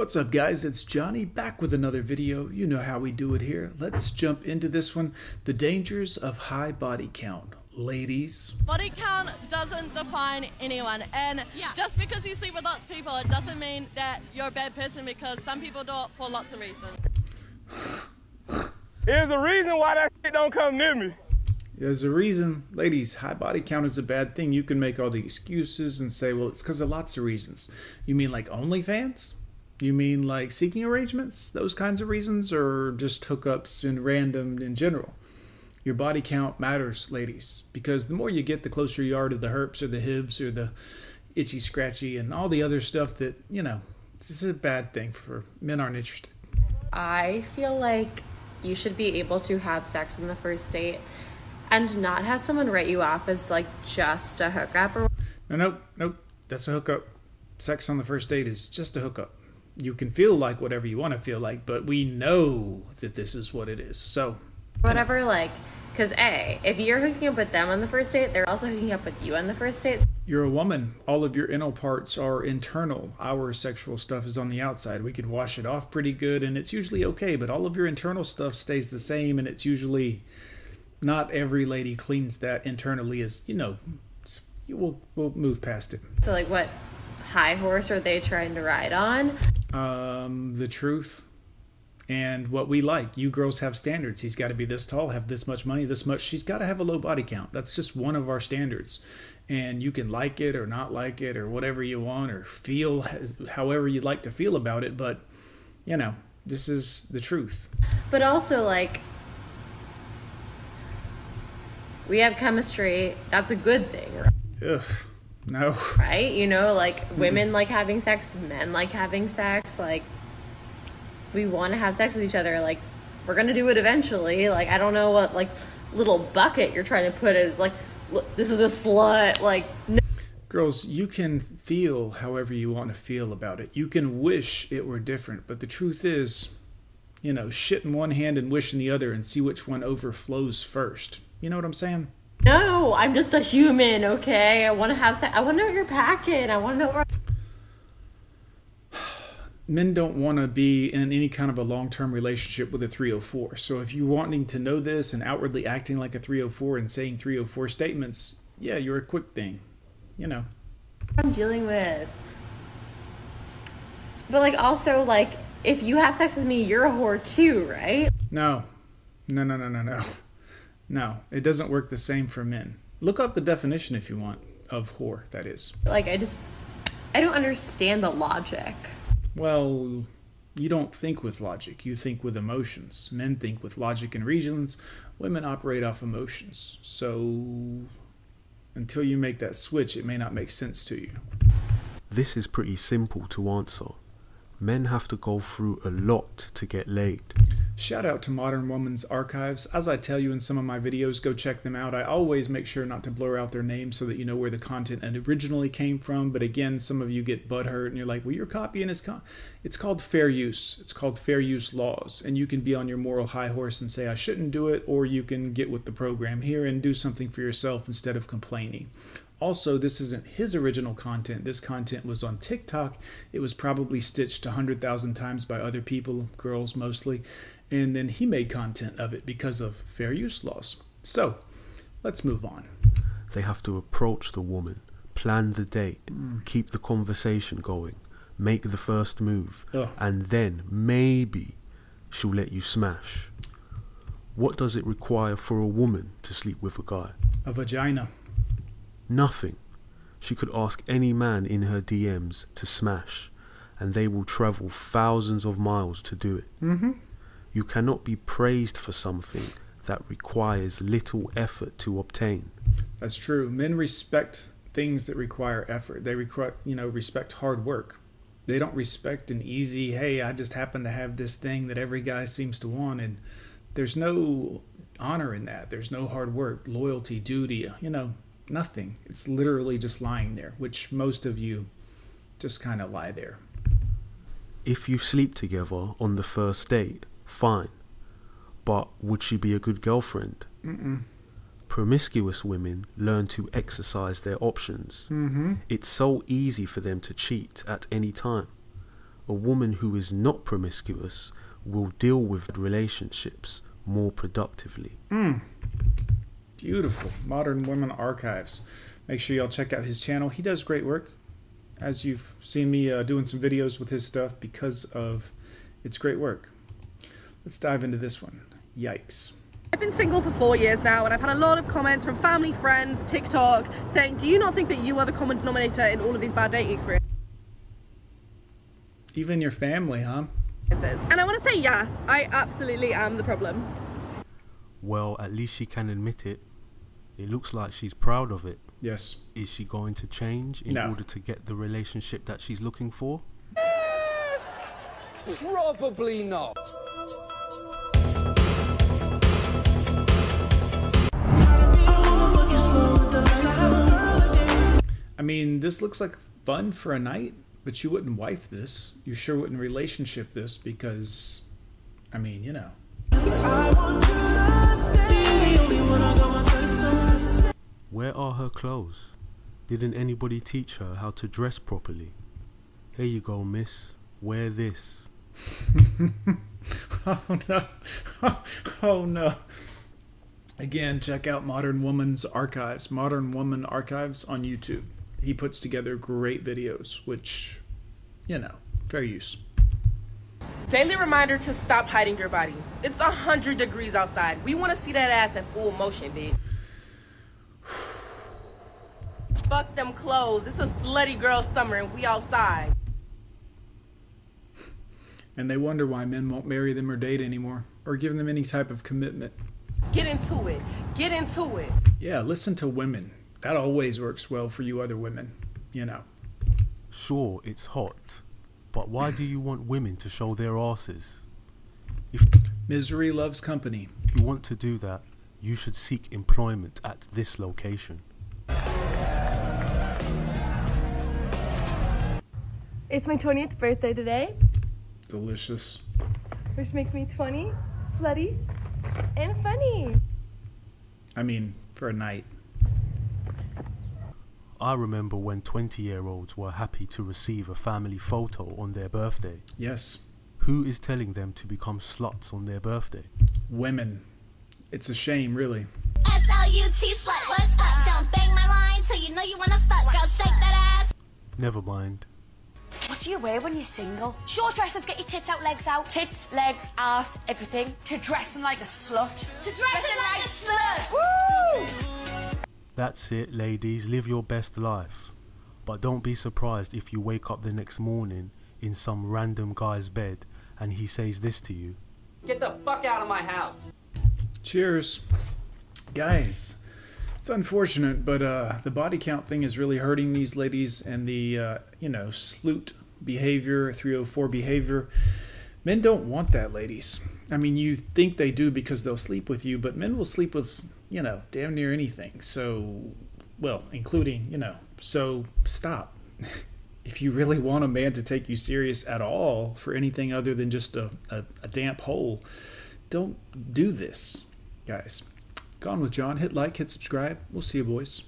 What's up guys, it's Johnny back with another video. You know how we do it here. Let's jump into this one. The dangers of high body count. Ladies, Body count doesn't define anyone, and Yeah. just because you sleep with lots of people, it doesn't mean that you're a bad person because some people do it for lots of reasons. There's a reason why that shit don't come near me. there's a reason. Ladies, high body count is a bad thing. You can make all the excuses and say, well, it's because of lots of reasons. You mean like OnlyFans? You mean like seeking arrangements? Those kinds of reasons? Or just hookups and random in general? Your body count matters, ladies, because the more you get, the closer you are to the herps or the hibs or the itchy scratchy and all the other stuff that, you know, it's, it's a bad thing for men aren't interested. I feel like you should be able to have sex in the first date and not have someone write you off as like just a hookup or No, nope, nope. That's a hookup. Sex on the first date is just a hookup. You can feel like whatever you want to feel like, but we know that this is what it is. So, whatever. Like, because A, if you're hooking up with them on the first date, they're also hooking up with you on the first date. you're a woman. All of your inner parts are internal. Our sexual stuff is on the outside. We can wash it off pretty good, and it's usually okay, but all of your internal stuff stays the same, and it's usually not every lady cleans that internally, as you know. We'll, we'll move past it. So, like, what high horse are they trying to ride on? um, the truth and what we like. You girls have standards. He's got to be this tall, have this much money, this much. She's got to have a low body count. That's just one of our standards. And you can like it or not like it or whatever you want or feel however you'd like to feel about it. But, you know, this is the truth. But also, like, we have chemistry. That's a good thing, Ugh. No. right? You know, like hmm. women like having sex, men like having sex. Like, we want to have sex with each other. Like, we're gonna do it eventually. Like, I don't know what like little bucket you're trying to put as like, look, this is a slut. Like, no. Girls, you can feel however you want to feel about it. You can wish it were different, but the truth is, you know, shit in one hand and wish in the other and see which one overflows first. You know what I'm saying? No, I'm just a human. Okay, I want to have sex. I want to know what you're packing. I want to know. Where- Men don't want to be in any kind of a long term relationship with a 304. So if you're wanting to know this and outwardly acting like a 304 and saying 304 statements, yeah, you're a quick thing. You know. I'm dealing with. But like also like if you have sex with me, you're a whore too, right? No. No, no, no, no, no. No, it doesn't work the same for men. Look up the definition if you want of whore, that is. Like I just I don't understand the logic. Well, you don't think with logic, you think with emotions. Men think with logic and reasons, women operate off emotions. So until you make that switch, it may not make sense to you. This is pretty simple to answer. Men have to go through a lot to get laid. Shout out to Modern Woman's Archives. As I tell you in some of my videos, go check them out. I always make sure not to blur out their names so that you know where the content originally came from. But again, some of you get butthurt and you're like, well, you're copying his con. It's called fair use. It's called fair use laws. And you can be on your moral high horse and say, I shouldn't do it, or you can get with the program here and do something for yourself instead of complaining. Also, this isn't his original content. This content was on TikTok. It was probably stitched 100,000 times by other people, girls mostly, and then he made content of it because of fair use laws. So, let's move on. They have to approach the woman, plan the date, keep the conversation going, make the first move, and then maybe she'll let you smash. What does it require for a woman to sleep with a guy? A vagina. Nothing. She could ask any man in her DMs to smash, and they will travel thousands of miles to do it. Mm-hmm. You cannot be praised for something that requires little effort to obtain. That's true. Men respect things that require effort. They require, you know, respect hard work. They don't respect an easy, hey, I just happen to have this thing that every guy seems to want. And there's no honor in that. There's no hard work, loyalty, duty, you know, nothing. It's literally just lying there, which most of you just kind of lie there. If you sleep together on the first date, fine. But would she be a good girlfriend? Mm-mm. Promiscuous women learn to exercise their options. Mm-hmm. It's so easy for them to cheat at any time. a woman who is not promiscuous will deal with relationships more productively. Beautiful. Modern Women Archives. Make sure y'all check out his channel. He does great work. As you've seen me uh, doing some videos with his stuff because of its great work. Let's dive into this one. Yikes. I've been single for four years now and I've had a lot of comments from family, friends, TikTok saying, do you not think that you are the common denominator in all of these bad dating experiences? Even your family, huh? And I want to say, yeah, I absolutely am the problem. Well, at least she can admit it. It looks like she's proud of it. Yes. Is she going to change in No. order to get the relationship that she's looking for? Probably not. I mean, this looks like fun for a night, but you wouldn't wife this. You sure wouldn't relationship this because, I mean, you know. Where are her clothes? Didn't anybody teach her how to dress properly? Here you go, miss. Wear this. Oh no. Oh no. Again, check out Modern Woman's Archives, Modern Woman Archives on YouTube. He puts together great videos, which, you know, fair use. Daily reminder to stop hiding your body. It's a hundred degrees outside. We want to see that ass in full motion, bitch. Fuck them clothes. It's a slutty girl summer and we outside. And they wonder why men won't marry them or date anymore, or give them any type of commitment. Get into it. Get into it. Yeah, listen to women. That always works well for you other women, you know. Sure, it's hot, but why do you want women to show their asses? If Misery loves company. If you want to do that, you should seek employment at this location. It's my 20th birthday today, Delicious. which makes me 20, slutty, and funny. I mean, for a night. I remember when 20 year olds were happy to receive a family photo on their birthday. Yes, Who is telling them to become sluts on their birthday? women. It's a shame, really. S-L-U-T slut, what's up? Don't bang my line till you know you wanna fuck. Girl, shake that ass. Never mind. What do you wear when you're single? Short dresses, get your tits out, legs out. Tits, legs, ass, everything. To dressing like a slut. To dressing That's it, ladies. Live your best life. But don't be surprised if you wake up the next morning in some random guy's bed and he says this to you. Get the fuck out of my house. Cheers. Guys, it's unfortunate, but uh, the body count thing is really hurting these ladies and the, uh, you know, sloot behavior, 304 behavior. Men don't want that, ladies. I mean, you think they do because they'll sleep with you, but men will sleep with, you know, damn near anything. So, well, including, you know, so stop. if you really want a man to take you serious at all for anything other than just a, a, a damp hole, don't do this, guys. Gone with John. Hit like, hit subscribe. We'll see you, boys.